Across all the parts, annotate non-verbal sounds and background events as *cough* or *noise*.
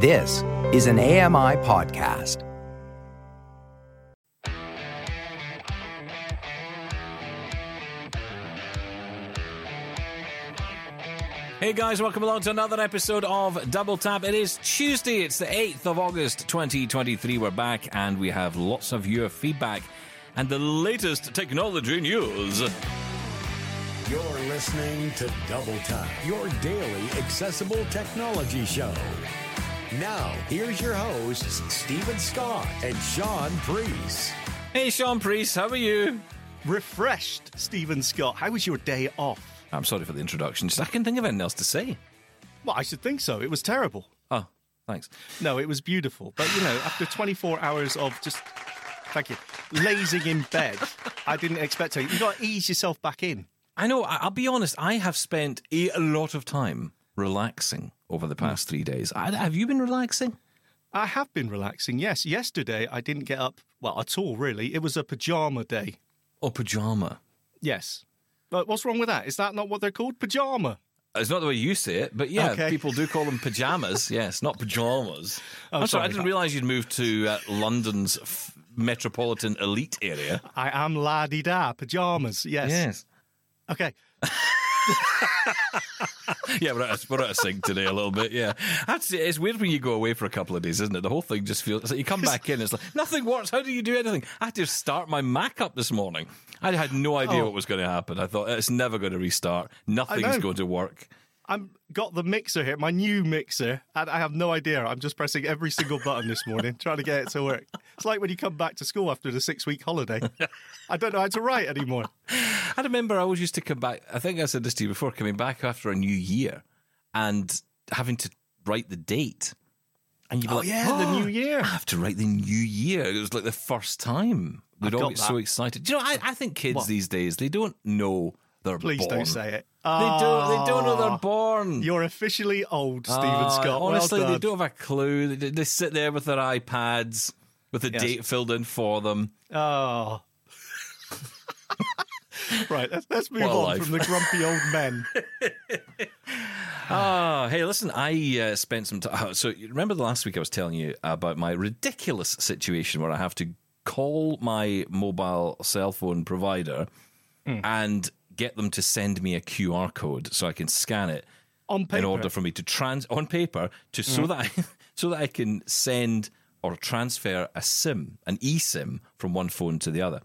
This is an AMI podcast. Hey guys, welcome along to another episode of Double Tap. It is Tuesday, it's the 8th of August 2023. We're back and we have lots of your feedback and the latest technology news. You're listening to Double Tap, your daily accessible technology show. Now, here's your hosts, Steven Scott and Shaun Preece. Hey Shaun Preece, how are you? refreshed, Steven Scott. How was your day off? I'm sorry for the introduction, just I can't think of anything else to say. Well, I should think so. It was terrible. Oh, thanks. No, it was beautiful. But, you know, after 24 hours of just, thank you, lazing in bed, I didn't expect to. You've got to ease yourself back in. I know, I'll be honest, I have spent a lot of time relaxing over the past three days. I, have you been relaxing? I have been relaxing, yes. Yesterday, I didn't get up, well, at all, really. It was a pajama day. Oh, pajama. Yes. But what's wrong with that? Is that not what they're called? Pajama. It's not the way you say it, but yeah, Okay. *laughs* people do call them pajamas. yes, not pajamas. Oh, I'm sorry, I didn't realise you'd moved to uh, London's f- metropolitan elite area. I am la di da, pajamas, Yes. yes. Okay. *laughs* *laughs* yeah, we're out, of, we're out of sync today a little bit. Yeah, I have to say, it's weird when you go away for a couple of days, isn't it? The whole thing just feels. Like you come back in, it's like nothing works. How do you do anything? I had to start my Mac up this morning. I had no idea Oh. what was going to happen. I thought it's never going to restart. Nothing's going to work. I'm got the mixer here, my new mixer, and I have no idea. I'm just pressing every single button this morning, *laughs* trying to get it to work. It's like when you come back to school after the six week holiday. *laughs* I don't know how to write anymore. I remember I always used to come back. I think I said this to you before, coming back after a new year and having to write the date. And you'd be Oh, like, yeah, the *gasps* new year." I have to write the new year. It was like the first time. We'd I've all get so excited. Do you know, I, I think kids What? these days, they don't know they're Please born. don't say it. They don't, they don't know they're born. You're officially old, Steven Ah, Scott. Honestly, well they don't have a clue. They, they sit there with their iPads with the Yes. date filled in for them. Oh. *laughs* right, let's, let's move on life. from the grumpy old men. *laughs* Ah, hey, listen, I uh, spent some time. So, remember the last week I was telling you about my ridiculous situation where I have to call my mobile cell phone provider Hmm. and get them to send me a QR code so I can scan it On paper. In order for me to trans on paper to so that I, *laughs* so that I can send or transfer a SIM, an eSIM, from one phone to the other.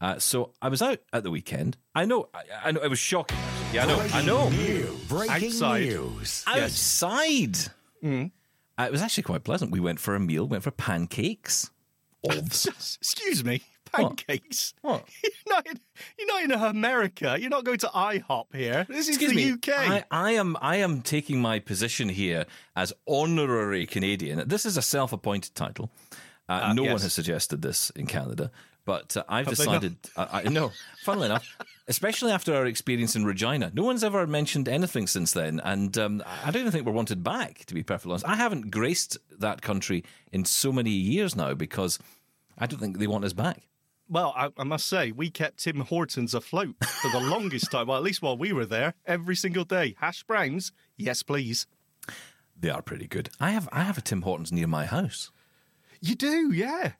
Uh, so I was out at the weekend. I know, I, I know, it was shocking. actually. Yeah, I know, I know. New breaking Outside. news. Outside. Mm. Uh, it was actually quite pleasant. We went for a meal, went for pancakes. *laughs* Excuse me, pancakes. What? *laughs* You're not, in, you're not in America. You're not going to IHOP here. This is Excuse the me. UK. I, I am I am taking my position here as honorary Canadian. This is a self-appointed title. Uh, no one has suggested this in Canada, but uh, I've Have decided. I, I no, funnily enough, *laughs* especially after our experience in Regina, no one's ever mentioned anything since then, and um, I don't even think we're wanted back. To be perfectly honest, I haven't graced that country in so many years now because I don't think they want us back. Well, I, I must say, we kept Tim Hortons afloat for the longest time. Well, at least while we were there, every single day. Hash browns, yes, please. They are pretty good. I have I have a Tim Hortons near my house. You do, yeah.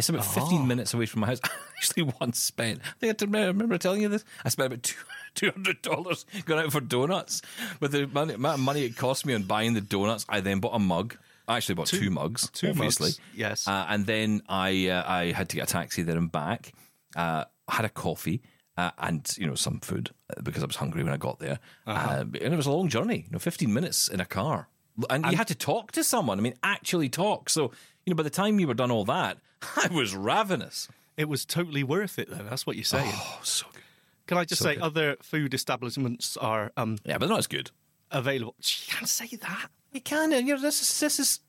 It's about 15 minutes away from my house. I *laughs* actually once spent, I think I remember, telling you this. I spent about two, *laughs* $200 going out for donuts. With the money, amount of money it cost me on buying the donuts, I then bought a mug. I actually bought two, mugs, two obviously. mugs, yes. Uh, and then I uh, I had to get a taxi there and back. Uh, had a coffee uh, and you know some food uh, because I was hungry when I got there. Uh-huh. Uh, and it was a long journey, you know, 15 minutes in a car. And, you had to talk to someone. I mean, actually talk. So, you know, by the time you were done all that, *laughs* I was ravenous. It was totally worth it, though. That's what you're saying. Oh, so good. Can I just so say, good. other food establishments are um, Yeah, but not as good. available. You can't say that. You can. You know, this is this is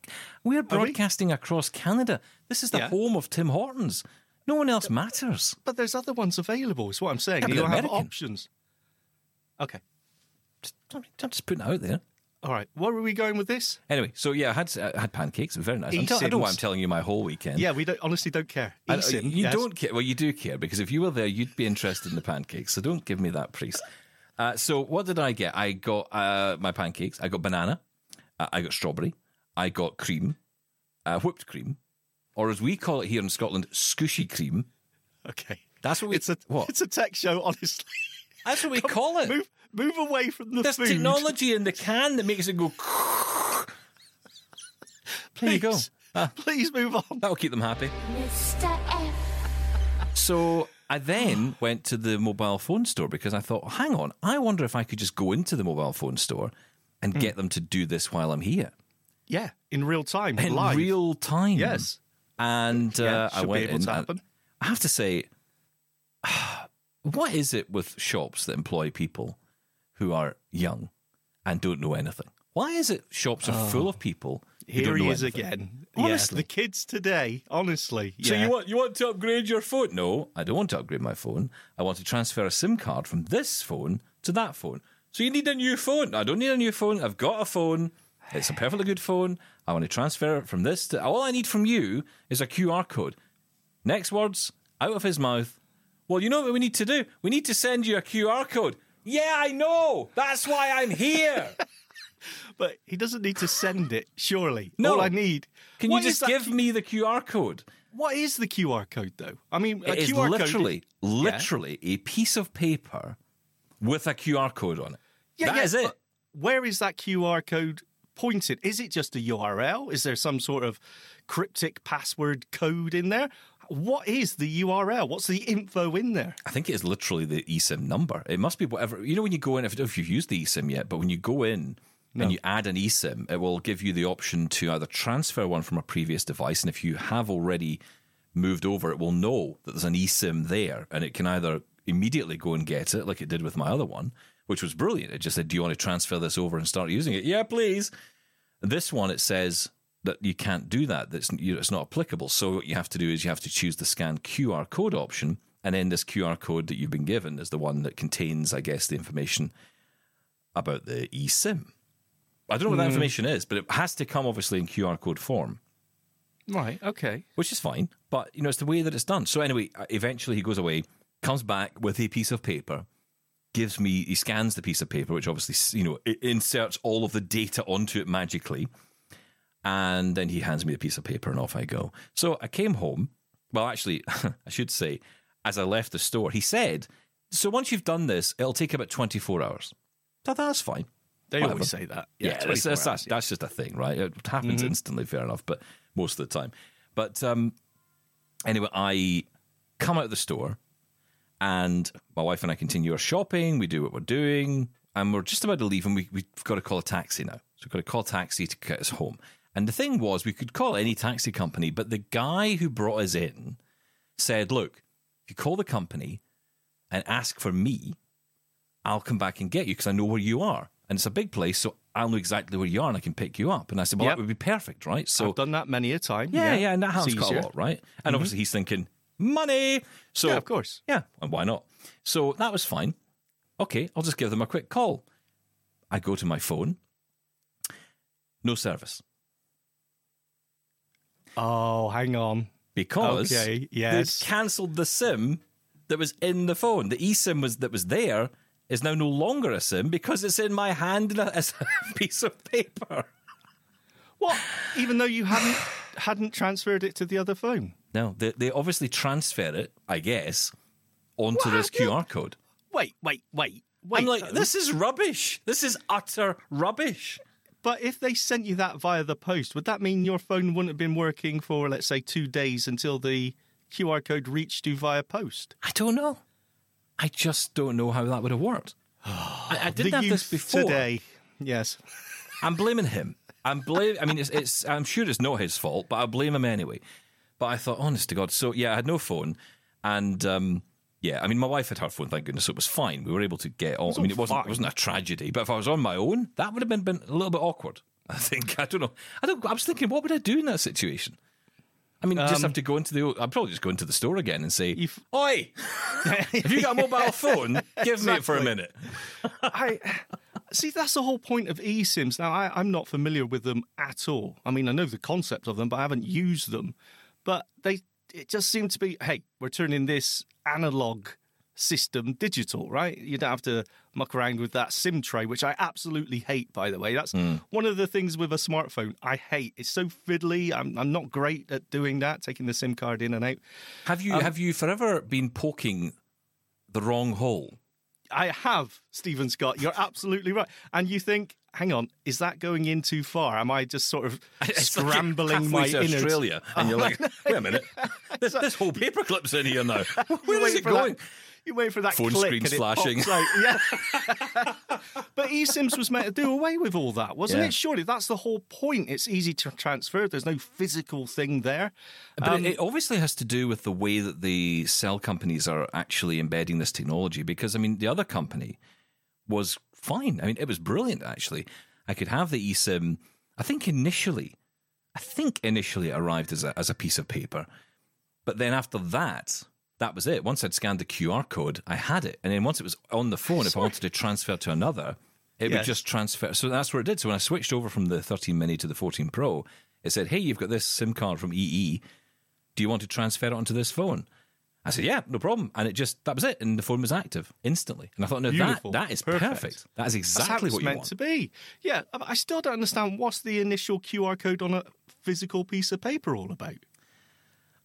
we're we? broadcasting across Canada. This is the Yeah. home of Tim Hortons. No one else matters. But there's other ones available, is what I'm saying. Yeah, you have options. Okay. Just, I'm just putting it out there. All right. Where are we going with this? Anyway, so yeah, I had I had pancakes. Very nice. I'm tell- I don't know why I'm telling you my whole weekend. Yeah, we don't, honestly don't care. I- you yes. don't care. Well, you do care because if you were there, you'd be interested in the pancakes. So don't give me that, Preece. Uh, so what did I get? I got uh, my pancakes. I got banana. Uh, I got strawberry. I got cream, uh, whipped cream, or as we call it here in Scotland, scooshy cream. Okay. That's what we. It's a what? it's a tech show, honestly. That's what we *laughs* call it. Move move away from the There's food. technology in the can that makes it go. *laughs* There you go. Please. Ah, Please move on. that'll keep them happy. Mr. F. So I then went to the mobile phone store because I thought, hang on, I wonder if I could just go into the mobile phone store and get them to do this while I'm here Yeah, in real time, in live. real time. Yes. And uh, Yeah, I should be went able in. to happen. I have to say, *sighs* what is it with shops that employ people who are young and don't know anything? Why is it shops are full of people who Here don't he is anything? again. Honestly. Yeah, the kids today, honestly. So you want you want to upgrade your phone? No, I don't want to upgrade my phone. I want to transfer a SIM card from this phone to that phone. So you need a new phone. I don't need a new phone. I've got a phone. It's a perfectly good phone. I want to transfer it from this to all I need from you is a QR code. Next words out of his mouth. Well, you know what we need to do? We need to send you a QR code. Yeah, I know. That's why I'm here. *laughs* But he doesn't need to send it, surely. No. All I need. Can What you just give Q- me the QR code? What is the QR code, though? I mean, a It is QR literally, code. literally a piece of paper with a QR code on it. Yeah, That yeah, is it. Where is that QR code pointed? Is it just a URL? Is there some sort of cryptic password code in there? What is the URL? What's the info in there? I think it is literally the eSIM number. It must be whatever. You know, when you go in, if, if you've used the eSIM yet, but when you go in and you add an eSIM, it will give you the option to either transfer one from a previous device, and if you have already moved over, it will know that there's an eSIM there, and it can either immediately go and get it, like it did with my other one, which was brilliant. It just said, "Do you want to transfer this over and start using it?" Yeah, please. This one, it says that you can't do that. That's you know, it's not applicable. So what you have to do is you have to choose the scan QR code option, and then this QR code that you've been given is the one that contains, I guess, the information about the eSIM. I don't know what that information is, but it has to come obviously in QR code form, Right. Okay. which is fine. But you know, it's the way that it's done. So anyway, uh, eventually he goes away, comes back with a piece of paper, gives me, he scans the piece of paper, which obviously you know it inserts all of the data onto it magically, and then he hands me the piece of paper, and off I go. So I came home. Well, actually, *laughs* I should say, as I left the store, he said, "So once you've done this, it'll take about twenty four hours." So that's fine. They Whatever. always say that. Yeah, that's, 24 that's, hours, that's, that's just a thing, right? It happens instantly, fair enough, but most of the time. But um, anyway, I come out of the store and my wife and I continue our shopping. We do what we're doing and we're just about to leave and we, we've got to call a taxi now. So we've got to call a taxi to get us home. And the thing was, we could call any taxi company, but the guy who brought us in said, look, if you call the company and ask for me, I'll come back and get you because I know where you are. And it's a big place, so I'll know exactly where you are and I can pick you up. And I said, well, Yep. that would be perfect, right? So I've done that many a time. yeah, yeah, and that happens quite a lot, right? And mm-hmm. obviously he's thinking money. So Yeah, of course. yeah, and why not? So that was fine. Okay, I'll just give them a quick call. I go to my phone. No service Oh, hang on. because Okay, yes. they'd cancelled the SIM that was in the phone. The eSIM was that was there is now no longer a SIM because it's in my hand as a *laughs* piece of paper. What? Even though you hadn't hadn't transferred it to the other phone? No, they they obviously transfer it, I guess, onto What? this QR code. Wait, wait, wait, wait. I'm like, this is rubbish. This is utter rubbish. But if they sent you that via the post, would that mean your phone wouldn't have been working for, let's say, two days until the QR code reached you via post? I don't know. I just don't know how that would have worked. *sighs* I, I didn't the have this before. today. Yes. I'm blaming him. I'm blame. I mean, it's, it's. I'm sure it's not his fault, but I blame him anyway. But I thought, honest to God. So yeah, I had no phone, and um, yeah, I mean, my wife had her phone. Thank goodness, so it was fine. We were able to get on. I mean, it wasn't. It wasn't a tragedy. But if I was on my own, that would have been, been a little bit awkward. *laughs* I think. I don't know. I don't. I was thinking, what would I do in that situation? I mean, just have to go into the. I'd probably just go into the store again and say, You've- "Oi, *laughs* have you got a mobile phone? Give me it for a minute." I see. That's the whole point of eSIMs. Now, I, I'm not familiar with them at all. I mean, I know the concept of them, but I haven't used them. But they, it just seemed to be, hey, we're turning this analog system digital, right? You don't have to muck around with that SIM tray, which I absolutely hate, by the way. That's hmm. one of the things with a smartphone I hate. It's so fiddly. I'm, I'm not great at doing that, taking the SIM card in and out. Have you um, have you forever been poking the wrong hole? I have, Steven Scott. You're absolutely right. And you think, hang on, is that going in too far? Am I just sort of *laughs* It's like scrambling my halfway to innards? Australia, and you're *laughs* like, wait a minute, *laughs* this, this whole paperclip's in here now. Where You it for that- going? You wait for that Phone click it flashing. Yeah. *laughs* but eSIMs was meant to do away with all that, wasn't Yeah. it? Surely that's the whole point. It's easy to transfer. There's no physical thing there. But Um, it, it obviously has to do with the way that the cell companies are actually embedding this technology. Because I mean, the other company was fine. I mean, it was brilliant. Actually, I could have the eSIM. I think initially, I think initially it arrived as a as a piece of paper, but then after that. That was it. Once I'd scanned the QR code, I had it. And then once it was on the phone, if I wanted to transfer to another, it would just transfer. So that's what it did. So when I switched over from the 13 mini to the 14 Pro, it said, Hey, you've got this SIM card from EE do you want to transfer it onto this phone? I said, yeah, no problem. And it just, that was it. And the phone was active instantly. And I thought, no, that, that is Perfect. perfect. That is exactly what you meant want. to be. Yeah, I still don't understand what's the initial QR code on a physical piece of paper all about.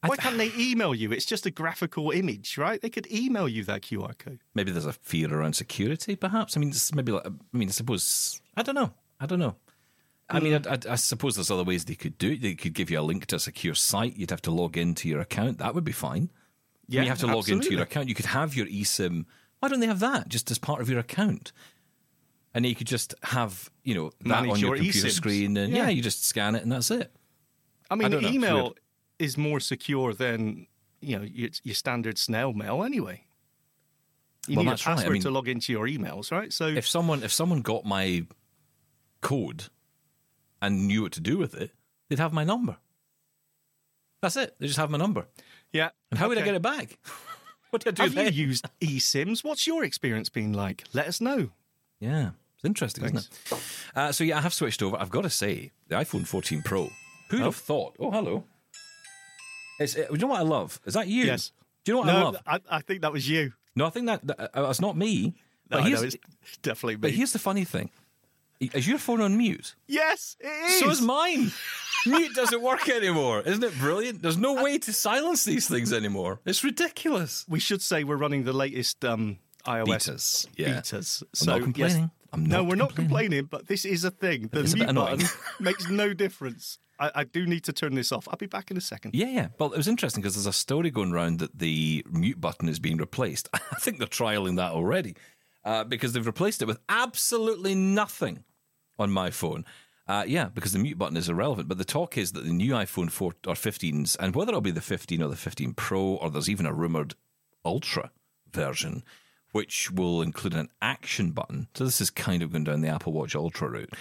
Why can't they email you? It's just a graphical image, right? They could email you that QR code. Maybe there's a fear around security, perhaps. I mean, it's maybe like, I mean, I suppose, I don't know. I don't know. I mean, Hmm. I, I, I suppose there's other ways they could do it. They could give you a link to a secure site. You'd have to log into your account. That would be fine. Yeah, you have to log into your account. You could have your eSIM. Why don't they have that just as part of your account? And you could just have, you know, that Manage on your, your computer eSIMs. screen, and yeah. Yeah. you just scan it, and that's it. I mean, don't email. Is more secure than you know your, your standard snail mail anyway. You Well, need a that's right. I password mean- to log into your emails, right? So if someone if someone got my code and knew what to do with it, they'd have my number. That's it. They just have my number. yeah. And how would I get it back? *laughs* what do I do Have then? you used eSIMs? What's your experience been like? Let us know. yeah, it's interesting, isn't it? Uh, so yeah, I have switched over. I've got to say, the iPhone 14 Pro. Who'd have thought? Oh, hello. It's, it, you know what I love? Is that you? Yes. Do you know what I love? I, I think that was you. No, I think that, that uh, it's not me. No, But, I know, here's, it's definitely but here's the funny thing: is your phone on mute? Yes, it is. So is mine. *laughs* Mute doesn't work anymore. Isn't it brilliant? There's no way to silence these things anymore. It's ridiculous. We should say we're running the latest um, iOS Betas, yeah. betas. I'm So not complaining. Yes, I'm no, we're not complaining. but this is a thing. The It's a mute button *laughs* makes no difference. I, I do need to turn this off. I'll be back in a second. Yeah, yeah. Well, it was interesting because there's a story going around that the mute button is being replaced. *laughs* I think they're trialing that already uh, because they've replaced it with absolutely nothing on my phone. Uh, yeah, because the mute button is irrelevant. But the talk is that the new iPhone 4 or 15s, and whether it'll be the 15 or the 15 Pro, or there's even a rumored Ultra version, which will include an action button. So this is kind of going down the Apple Watch Ultra route.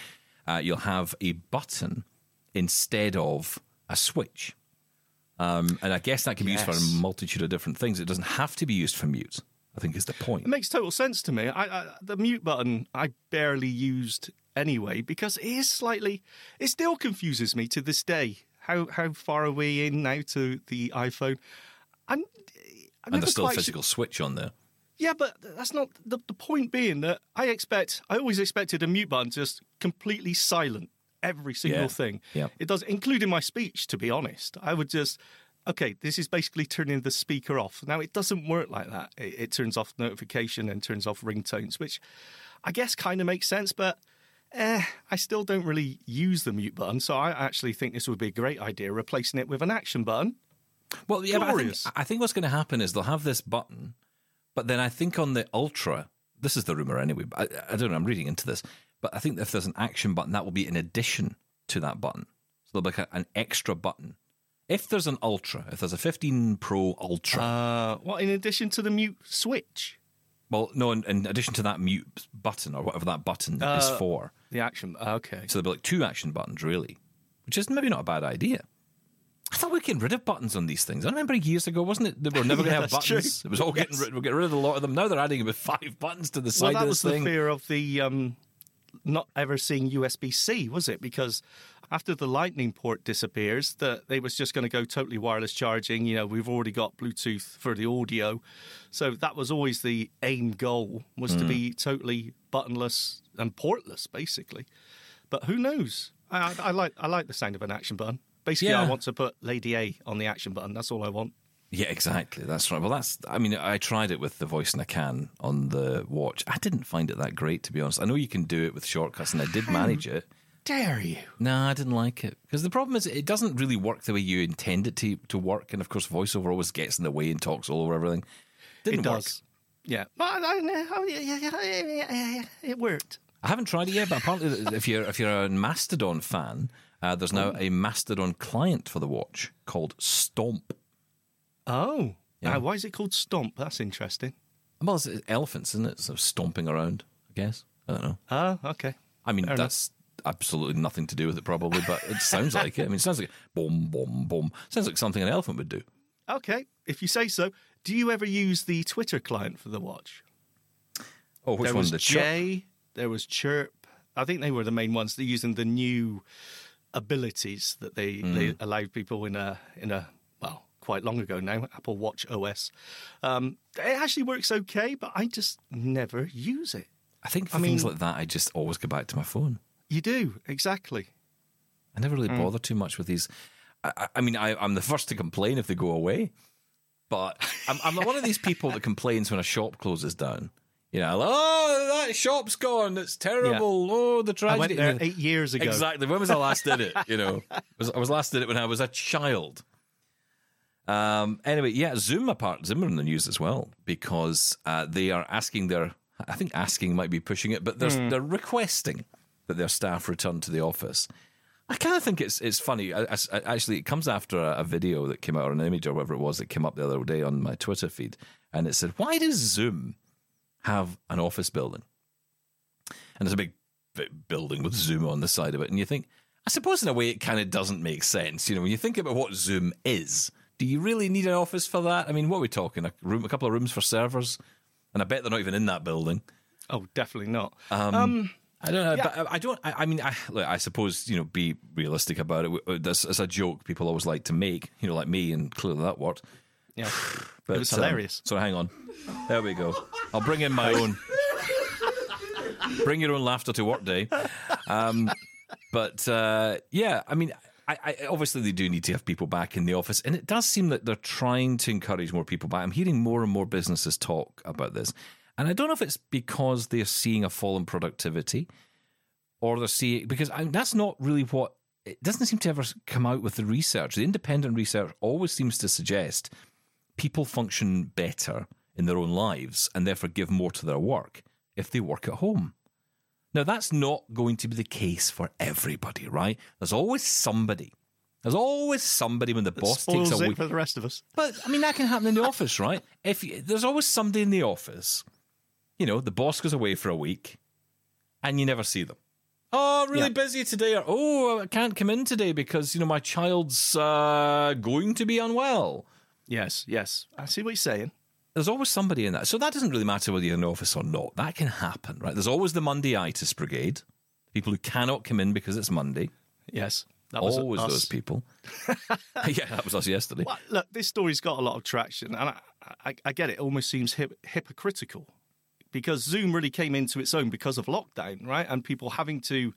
Uh, you'll have a button instead of a switch. Um, and I guess that can be used for a multitude of different things. It doesn't have to be used for mute. I think is the point. It makes total sense to me. I, I, the mute button I barely used anyway because it is slightly. It still confuses me to this day. How how far are we in now to the iPhone? I'm. I'm and there's still a su- physical switch on there. Yeah, but that's not the, the point. Being that I expect, I always expected a mute button to just completely silent every single Yeah. thing. Yeah. It does, including my speech. To be honest, I would just, okay, this is basically turning the speaker off. Now it doesn't work like that. It, it turns off notification and turns off ringtones, which I guess kind of makes sense, but. Eh, I still don't really use the mute button, so I actually think this would be a great idea, replacing it with an action button. Well, yeah, but I think, I think what's going to happen is they'll have this button, but then I think on the Ultra, this is the rumor anyway. But I, I don't know. I'm reading into this, but I think if there's an action button, that will be in addition to that button. So there'll be like a, an extra button. If there's an Ultra, if there's a 15 Pro Ultra, Uh, what, in addition to the mute switch? well, no, in, in addition to that mute button or whatever that button is Uh, for, The action. Okay. so there'll be like two action buttons really, which is maybe not a bad idea. I thought we were getting rid of buttons on these things. I remember years ago, wasn't it? That we were never Yeah, going to have that's true. buttons. It was all getting rid. We're getting rid of a lot of them. Now they're adding about five buttons to the side Well, side that of was this the thing. fear of the um, not ever seeing USB C, was it? Because after the Lightning port disappears, that they was just going to go totally wireless charging. You know, we've already got Bluetooth for the audio, so that was always the aim goal was to be totally buttonless and portless, basically. But who knows? I, I like I like the sound of an action button. Basically, I want to put Lady A on the action button. That's all I want. Yeah, exactly. That's right. Well, that's. I mean, I tried it with the voice in a can on the watch. I didn't find it that great, to be honest. I know you can do it with shortcuts, and I did manage it. Dare you? No, I didn't like it because the problem is it doesn't really work the way you intend it to to work, and of course, voiceover always gets in the way and talks all over everything. Didn't it does. Yeah. I- oh, yeah, yeah, yeah, yeah, yeah, yeah, It worked. I haven't tried it yet, but apparently, if you're if you're a Mastodon fan, uh, there's now a Mastodon client for the watch called Stomp. Oh. Yeah. Now, why is it called Stomp? That's interesting. Well, it's elephants, isn't it? Of stomping around. I guess I don't know. Oh, okay. I mean, Fair that's absolutely nothing to do with it, probably, but it sounds *laughs* like it. I mean, it sounds like boom, boom, boom. Sounds like something an elephant would do. Okay, if you say so. Do you ever use the Twitter client for the watch? Oh, which there one? was The chirp? There was Chirp. I think they were the main ones. They're using the new abilities that they, Hmm. they allowed people in a in a well quite long ago now. Apple Watch OS. Um, it actually works okay, but I just never use it. I think for I things mean- like that, I just always go back to my phone. You do exactly. I never really bother too much with these. I, I- I mean, I, I'm the first to complain if they go away, but I'm, I'm one of these people that *laughs* complains when a shop closes down. You know, oh, that shop's gone. It's terrible. Oh, the I tragedy. went there eight years ago. Exactly. When was I last did it? *laughs* You know, was, I was last did it when I was a child. Um. Anyway, yeah, Zoom apart. Zoom are in the news as well because uh, they are asking their. I think asking might be pushing it, but there's, they're requesting that their staff return to the office. I kind of think it's it's funny. I, I- I- actually, it comes after a, a video that came out or an image or whatever it was that came up the other day on my Twitter feed, and it said, "Why does Zoom have an office building?" And there's a big, building with Zoom on the side of it, and you think, I suppose in a way it kind of doesn't make sense. You know, when you think about what Zoom is, do you really need an office for that? I mean, what are we talking? A room, a couple of rooms for servers, and I bet they're not even in that building. Oh, definitely not. Um, I don't know, yeah. but I- I don't. I, I mean, I, look, I suppose you know, be realistic about it. That's as a joke people always like to make. You know, like me, and clearly that worked. Yeah, *sighs* But, it was um, hilarious. so hang on, there we go. I'll bring in my own. bring your own laughter to work day. Um, but uh, yeah, I mean, I, I, obviously they do need to have people back in the office, and it does seem that they're trying to encourage more people back. I'm hearing more and more businesses talk about this, and I don't know if it's because they're seeing a fall in productivity, or they're seeing because I, that's not really what it doesn't seem to ever come out with the research. The independent research always seems to suggest people function better in their own lives and therefore give more to their work if they work at home. Now, that's not going to be the case for everybody, right? There's always somebody. There's always somebody when the boss takes a it week. for the rest of us. But I mean, that can happen in the office, right? If you, there's always somebody in the office, you know, the boss goes away for a week, and you never see them. Oh, really Yeah. busy today, or oh, I can't come in today because you know my child's uh, going to be unwell. Yes, yes. I see what you're saying. There's always somebody in that, so that doesn't really matter whether you're in the office or not. That can happen, right? There's always the Mondayitis brigade, people who cannot come in because it's Monday. Yes, that was always us. those people. *laughs* yeah, that was us yesterday. Well, look, this story's got a lot of traction, and I, I, I get it. It almost seems hip, hypocritical because Zoom really came into its own because of lockdown, right? And people having to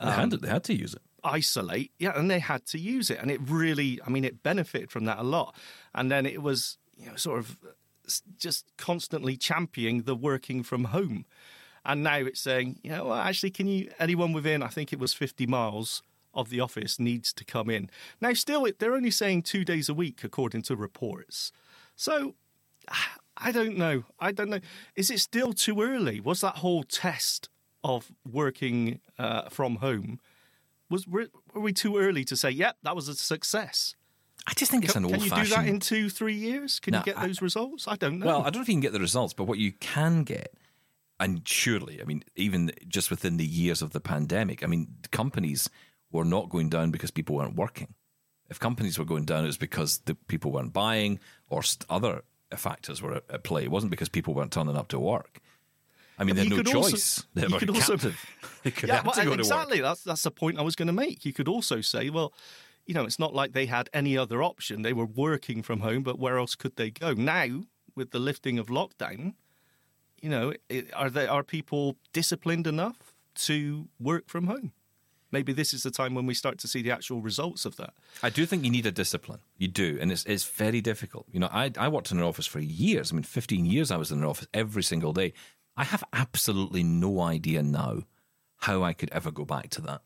they, had um, to, they had to use it. Isolate, yeah, and they had to use it, and it really, I mean, it benefited from that a lot. And then it was, you know, sort of just constantly championing the working from home. And now it's saying, you know, well, actually, can you, anyone within, I think it was 50 miles of the office needs to come in. Now, still, they're only saying two days a week, according to reports. So, *sighs* I don't know. I don't know. Is it still too early? Was that whole test of working uh, from home, was were, were we too early to say, yep, that was a success? I just think it's Can, an can old you do that in two, three years? Can No, you get I- those results? I don't know. Well, I don't know if you can get the results, but what you can get, and surely, I mean, even just within the years of the pandemic, I mean, companies were not going down because people weren't working. If companies were going down, it was because the people weren't buying or st- other factors were at play. It wasn't because people weren't turning up to work. I mean, they had no also- choice. they were could also- *laughs* they could yeah, have well, to go to work. exactly. That's that's the point I was going to make. You could also say, well, you know, it's not like they had any other option. They were working from home, but where else could they go? Now, with the lifting of lockdown, you know, it, are they are people disciplined enough to work from home? Maybe this is the time when we start to see the actual results of that. I do think you need a discipline. You do, and it's it's very difficult. You know, I I worked in an office for years. I mean, fifteen years I was in an office every single day. I have absolutely no idea now how I could ever go back to that.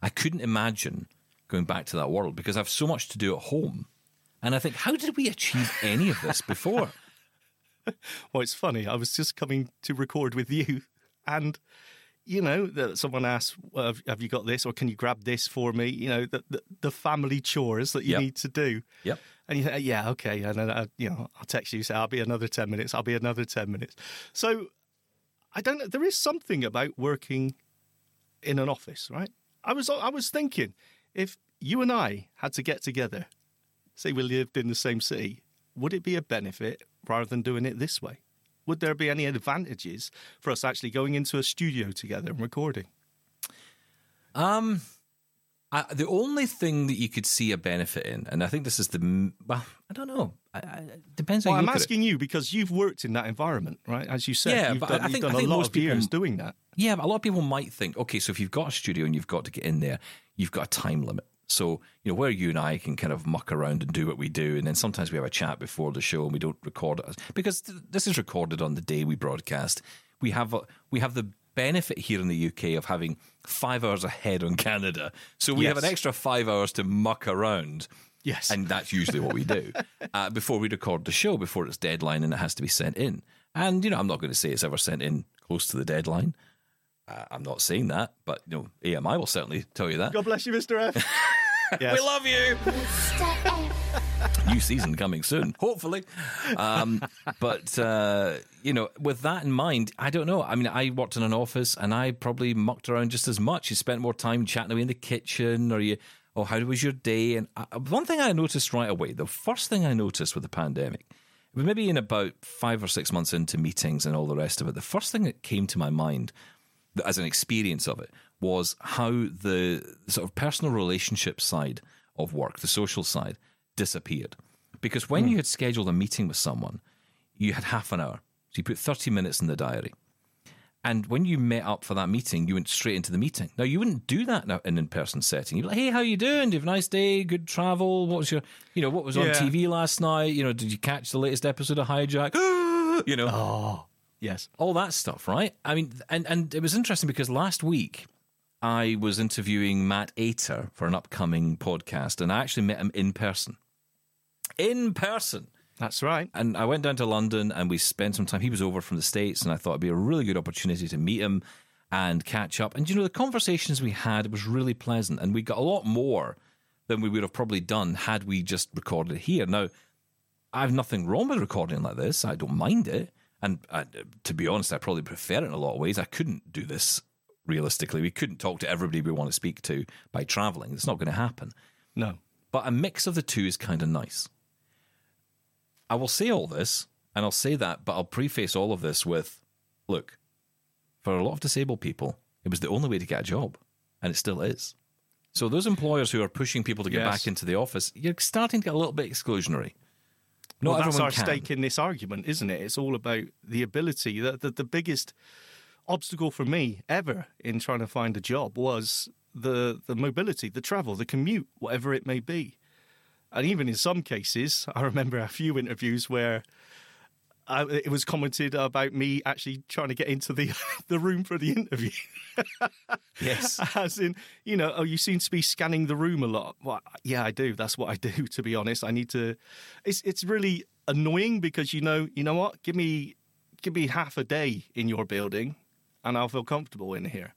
I couldn't imagine going back to that world because I have so much to do at home. And I think, how did we achieve any of this before? *laughs* Well, it's funny. I was just coming to record with you, and you know, that someone asked, well, have, "Have you got this?" or "Can you grab this for me?" You know, the the, the family chores that you Yep. need to do. Yep. And you say, "Yeah, okay," and then I, you know, I'll text you, say, "I'll be another ten minutes." I'll be another ten minutes. So, I don't know. There is something about working in an office, right? I was I was thinking, if you and I had to get together, say we lived in the same city, would it be a benefit rather than doing it this way? Would there be any advantages for us actually going into a studio together and recording? Um, I, the only thing that you could see a benefit in, and I think this is the well, I don't know. I, I, depends. Well, I'm look at it. asking you because you've worked in that environment, right? As you said, Yeah, you've but done, I think- done a think lot of years people- doing that. Yeah, but a lot of people might think, okay, so if you've got a studio and you've got to get in there, you've got a time limit. So, you know, where you and I can kind of muck around and do what we do, and then sometimes we have a chat before the show and we don't record it because th- this is recorded on the day we broadcast. We have a, we have the benefit here in the UK of having five hours ahead on Canada, so we have an extra five hours to muck around. Yes. And that's usually what we do *laughs* uh, before we record the show, before it's deadline and it has to be sent in. And, you know, I'm not going to say it's ever sent in close to the deadline. Uh, I'm not saying that, but, you know, AMI will certainly tell you that. God bless you, Mr. F. *laughs* yes. We love you. New season coming soon, hopefully. Um, but uh, you know, with that in mind, I don't know. I mean, I worked in an office and I probably mucked around just as much. You spent more time chatting away in the kitchen, or you, oh, how was your day? And uh, one thing I noticed right away, the first thing I noticed with the pandemic, maybe in about five or six months into meetings and all the rest of it, the first thing that came to my mind as an experience of it was how the sort of personal relationship side of work, the social side, disappeared. Because when hmm. you had scheduled a meeting with someone, you had half an hour. So you put 30 minutes in the diary. And when you met up for that meeting, you went straight into the meeting. Now you wouldn't do that in an in-person setting. You'd be like, "Hey, how you doing? Do you have a nice day? Good travel? What was your, you know, what was on Yeah. TV last night? You know, did you catch the latest episode of Hijack? *gasps* you know, Oh, yes. all that stuff, right? I mean, and and it was interesting because last week I was interviewing Matt Ater for an upcoming podcast, and I actually met him in person. In person. That's right. And I went down to London and we spent some time. He was over from the States, and I thought it'd be a really good opportunity to meet him and catch up. And you know, the conversations we had was really pleasant, and we got a lot more than we would have probably done had we just recorded here. Now, I have nothing wrong with recording like this. I don't mind it. And uh, to be honest, I probably prefer it in a lot of ways. I couldn't do this realistically. We couldn't talk to everybody we want to speak to by traveling. It's not going to happen. No. But a mix of the two is kind of nice. I will say all this, and I'll say that, but I'll preface all of this with look, for a lot of disabled people, it was the only way to get a job, and it still is. So, those employers who are pushing people to get Yes. back into the office, you're starting to get a little bit exclusionary. Not well, that's our can. stake in this argument, isn't it? It's all about the ability. The, the, the biggest obstacle for me ever in trying to find a job was the the mobility, the travel, the commute, whatever it may be. And even in some cases, *laughs* I remember a few interviews where I, it was commented about me actually trying to get into the *laughs* the room for the interview. *laughs* Yes. As in, you know, oh, you seem to be scanning the room a lot. Well, yeah, I do. That's what I do. To be honest, I need to. It's it's really annoying because you know, you know what? Give me give me half a day in your building, and I'll feel comfortable in here.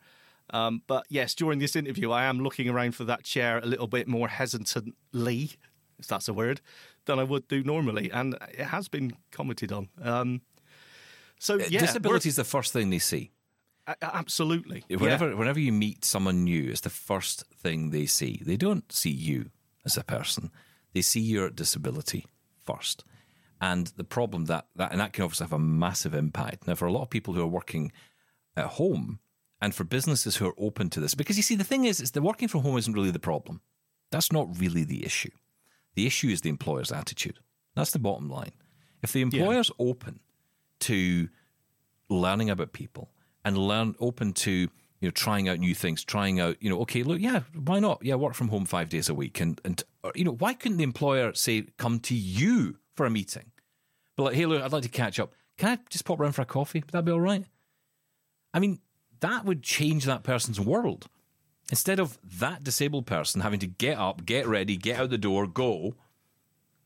Um, but yes, during this interview, I am looking around for that chair a little bit more hesitantly, if that's a word, than I would do normally, and it has been commented on. Um, so yeah, Disability is the first thing they see. a- absolutely. Yeah. Whenever, whenever you meet someone new, it's the first thing they see. They don't see you as a person; they see your disability first. And the problem that that and that can obviously have a massive impact. Now, for a lot of people who are working at home and for businesses who are open to this. Because you see, the thing is, is the working from home isn't really the problem. That's not really the issue. The issue is the employer's attitude. That's the bottom line. If the employer's open to learning about people and learn open to you know trying out new things, trying out you know okay look yeah why not yeah work from home five days a week and and or, you know why couldn't the employer say come to you for a meeting, but like hey look I'd like to catch up. Can I just pop around for a coffee? Would that be all right? I mean that would change that person's world. Instead of that disabled person having to get up, get ready, get out the door, go,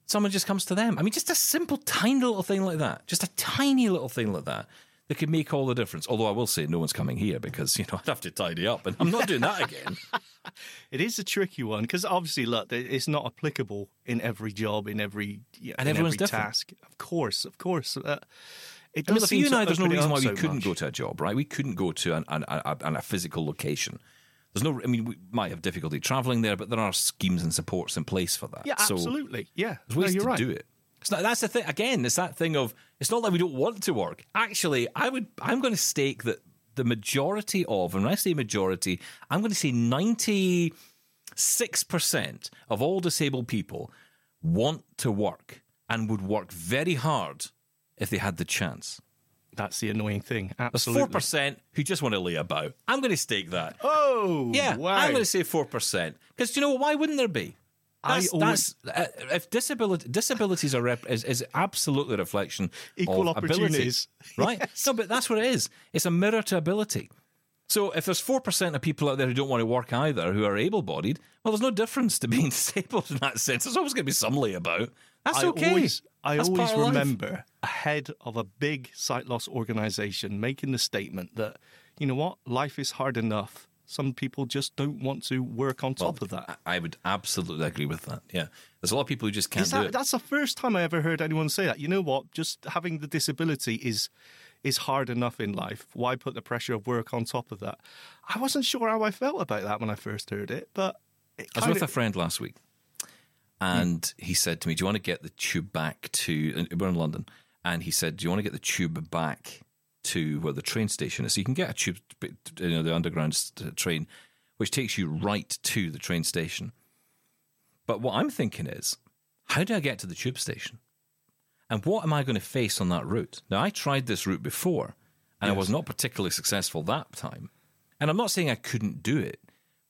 someone just comes to them. I mean, just a simple, tiny little thing like that, just a tiny little thing like that, that could make all the difference. Although I will say, no one's coming here because you know *laughs* I'd have to tidy up, and I'm not doing that again. *laughs* It is a tricky one because obviously, look, it's not applicable in every job, in every yeah, And in everyone's every different. task. Of course, of course. Uh, it I mean, does for you and I, there's no reason why we so couldn't much. go to a job, right? We couldn't go to an, an, a physical location. There's no, I mean, we might have difficulty traveling there, but there are schemes and supports in place for that. Yeah, So absolutely. Yeah, There's ways no, to right. do it. It's not, that's the thing. Again, it's that thing of it's not that we don't want to work. Actually, I would. I'm going to stake that the majority of, and when I say majority, I'm going to say ninety six percent of all disabled people want to work and would work very hard if they had the chance. That's the annoying thing. Absolutely. four percent who just want to lay about. I'm going to stake that. Oh, Yeah, wow. I'm going to say four percent because you know why wouldn't there be? I That's, always- that's uh, if disability disabilities are rep, is, is absolutely a reflection Equal of ability, opportunities. right? *laughs* No, but that's what it is. It's a mirror to ability. So if there's four percent of people out there who don't want to work either, who are able-bodied, well, there's no difference to being *laughs* disabled in that sense. There's always going to be some layabout. That's I okay. always, I That's always part of life. remember a head of a big sight loss organization making the statement that, you know what, life is hard enough. Some people just don't want to work on top of that. I I would absolutely agree with that. Yeah, there's a lot of people who just can't Is do it. that's the first time I ever heard anyone say that. You know what? Just having the disability is is hard enough in life. Why put the pressure of work on top of that? I wasn't sure how I felt about that when I first heard it, but it I was kind with a friend last week, Hmm. and he said to me, "Do you want to get the tube back to?" We're in London, and he said, "Do you want to get the tube back to where the train station is? So you can get a tube, you know, the underground train, which takes you right to the train station." But what I'm thinking is, how do I get to the tube station? And what am I going to face on that route? Now, I tried this route before, and I was not particularly successful that time. And I'm not saying I couldn't do it,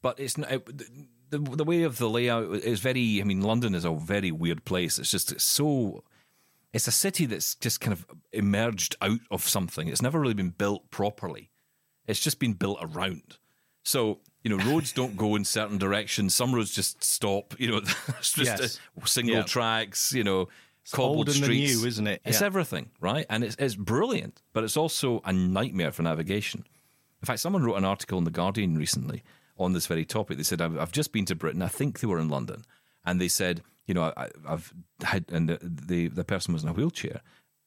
but it's not. It, the, the way of the layout is very. I mean, London is a very weird place. It's just it's so. It's a city that's just kind of emerged out of something. It's never really been built properly. It's just been built around. So you know, roads don't go in certain directions. Some roads just stop. You know, *laughs* it's just Yes. single Yeah. tracks. You know, cobbled and the streets. new, isn't it? It's Yeah. everything, right? And it's it's brilliant, but it's also a nightmare for navigation. In fact, someone wrote an article in the Guardian recently on this very topic. They said, "I've, just been to Britain. I think they were in London, and they said, you know, I, I've had, and the, the the person was in a wheelchair,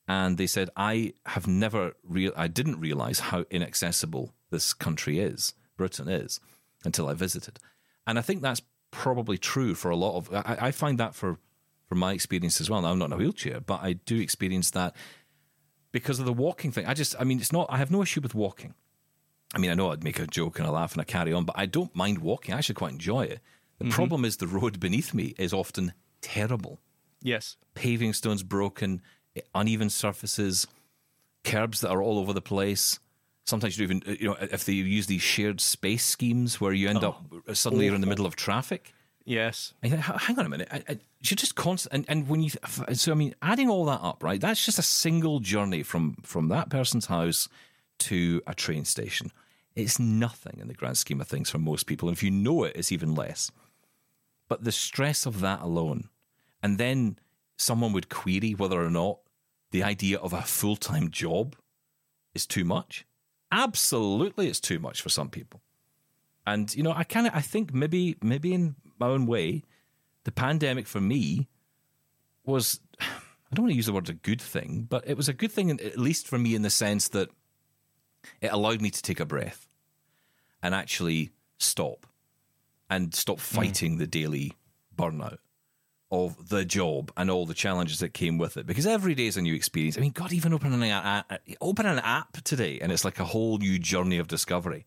and they said, I have never real, I didn't realize how inaccessible this country is, Britain is, until I visited, and I think that's probably true for a lot of. I, I find that for from my experience as well. Now, I'm not in a wheelchair, but I do experience that because of the walking thing. I just, I mean, it's not. I have no issue with walking. I mean, I know I'd make a joke and a laugh and I carry on, but I don't mind walking. I actually quite enjoy it. The mm-hmm. problem is the road beneath me is often terrible. yes. Paving stones broken, uneven surfaces, curbs that are all over the place. Sometimes you don't even, uh, you know, if they use these shared space schemes where you end up oh. suddenly you're in the middle of traffic. Yes. I hang on a minute. I, I, you're just constant, and, and when you, so I mean, adding all that up, right? That's just a single journey from from that person's house to a train station. It's nothing in the grand scheme of things for most people, and if you know it, it's even less. But the stress of that alone, and then someone would query whether or not the idea of a full time job is too much. Absolutely, it's too much for some people. And you know, I kind of I think maybe maybe in my own way, the pandemic for me was *sighs* I don't want to use the word a good thing, but it was a good thing at least for me in the sense that it allowed me to take a breath and actually stop and stop fighting the daily burnout of the job and all the challenges that came with it because every day is a new experience. I mean, God, even opening an app, open an app today and it's like a whole new journey of discovery.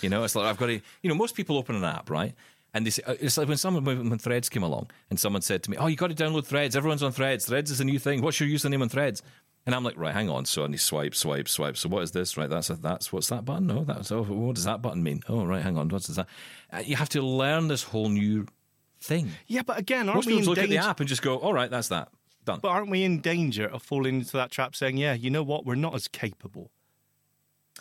you know, it's like I've got to, you know, most people open an app, right? And they say, uh, it's like when someone when, when Threads came along and someone said to me, "Oh, you got to download Threads. Everyone's on Threads. Threads is a new thing. What's your username on Threads?" And I'm like, right, hang on. So and he swipe, swipe, swipe. So what is this? Right, that's a, that's what's that button? No, that's oh, what does that button mean? Oh, right, hang on. What's that? Uh, you have to learn this whole new thing. Yeah, but again, aren't Most we people look at the app and just go, all right, that's that. Done. But aren't we in danger of falling into that trap saying, yeah, you know what, we're not as capable?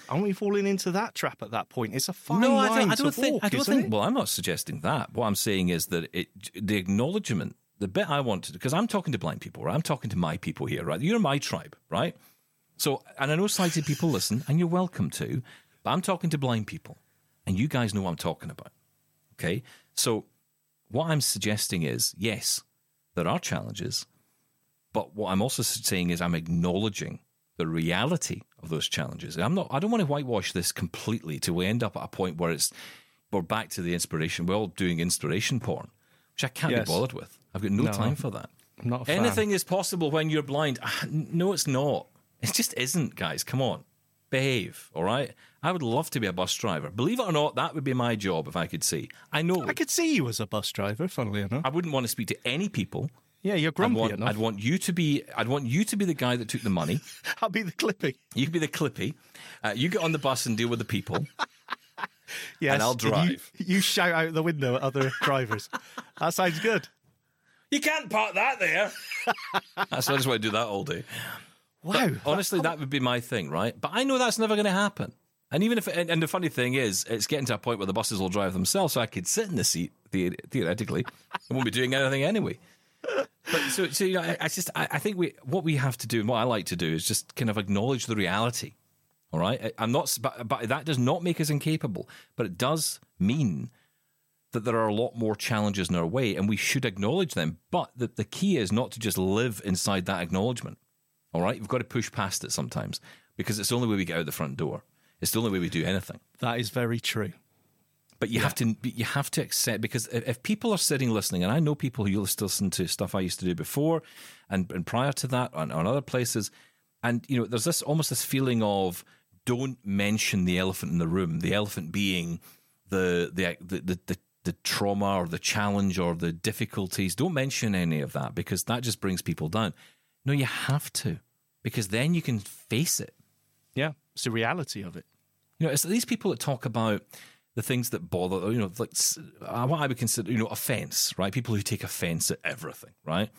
Aren't we falling into that trap at that point? It's a fine no, line I, don't- I to don't think. walk, I don't think. it? Well, I'm not suggesting that. What I'm saying is that it, the acknowledgement, the bit I want to, because I'm talking to blind people, right? I'm talking to my people here, right? You're my tribe, right? So, and I know sighted people listen, and you're welcome to, but I'm talking to blind people, and you guys know what I'm talking about. Okay, so what I'm suggesting is, yes, there are challenges, but what I'm also saying is I'm acknowledging the reality of those challenges. I'm not. I don't want to whitewash this completely till we end up at a point where it's we're back to the inspiration. We're all doing inspiration porn, which I can't Yes. be bothered with. I've got no, No. time for that. I'm not a fan. Anything is possible when you're blind. Ah, No, it's not. It just isn't, guys. Come on. Behave, all right? I would love to be a bus driver. Believe it or not, that would be my job if I could see. I know I could see you as a bus driver, funnily enough. I wouldn't want to speak to any people. yeah, you're I'd grumpy want, enough. I'd want you to be. I'd want you to be the guy that took the money. *laughs* I'll be the clippy. You could be the clippy. Uh, you get on the bus and deal with the people. *laughs* Yes, And I'll you- drive. You, shout out the window at other *laughs* drivers. That sounds good. You can't park that there. *laughs* That's I just want to do that all day. Wow. Honestly, that would be my thing, right? But I know that's never going to happen. And even if, and, and the funny thing is, it's getting to a point where the buses will drive themselves, so I could sit in the seat the, theoretically, and won't be doing anything anyway. But so, so you know, I, I just, I, I think we, what we have to do, and what I like to do, is just kind of acknowledge the reality. All right, I, I'm not, but, but that does not make us incapable, but it does mean that there are a lot more challenges in our way, and we should acknowledge them. But the, the key is not to just live inside that acknowledgement. All right, you've got to push past it sometimes because it's the only way we get out the front door. It's the only way we do anything. That is very true. But you have to you have to accept because if, if people are sitting listening, and I know people who used to listen to stuff I used to do before and, and prior to that on, on other places, and you know, there's this almost this feeling of don't mention the elephant in the room. The elephant being the the the the, the, the trauma or the challenge or the difficulties. Don't mention any of that because that just brings people down. No, you have to because then you can face it. Yeah, it's the reality of it. You know, it's these people that talk about the things that bother, you know, like uh, what I would consider, you know, offense, right? People who take offense at everything, right?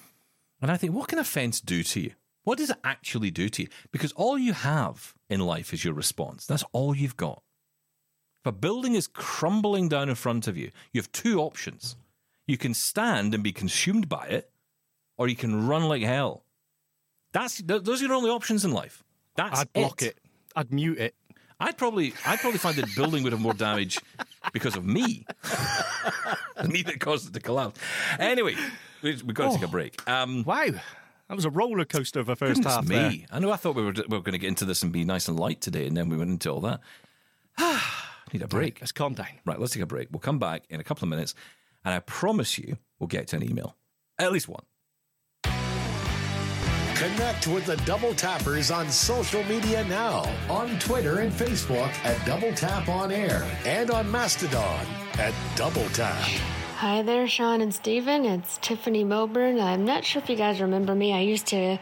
And I think, what can offense do to you? What does it actually do to you? Because all you have in life is your response. That's all you've got. If a building is crumbling down in front of you, you have two options. You can stand and be consumed by it, or you can run like hell. That's those are your only options in life. That's I'd block it. I'd mute it. I'd probably, I'd probably find the building would have more damage because of me, *laughs* me that caused it to collapse. Anyway, we, we've got to take a break. Um, Wow. That was a roller coaster of a first half me, there. I know. I thought we were we were going to get into this and be nice and light today, and then we went into all that. *sighs* Need a break. Let's calm down. Right, let's take a break. We'll come back in a couple of minutes, and I promise you, we'll get to an email, at least one. Connect with the Double Tappers on social media now on Twitter and Facebook at Double Tap On Air and on Mastodon at Double Tap. Hi there, Shaun and Steven. It's Tiffany Milburn. I'm not sure if you guys remember me. I used to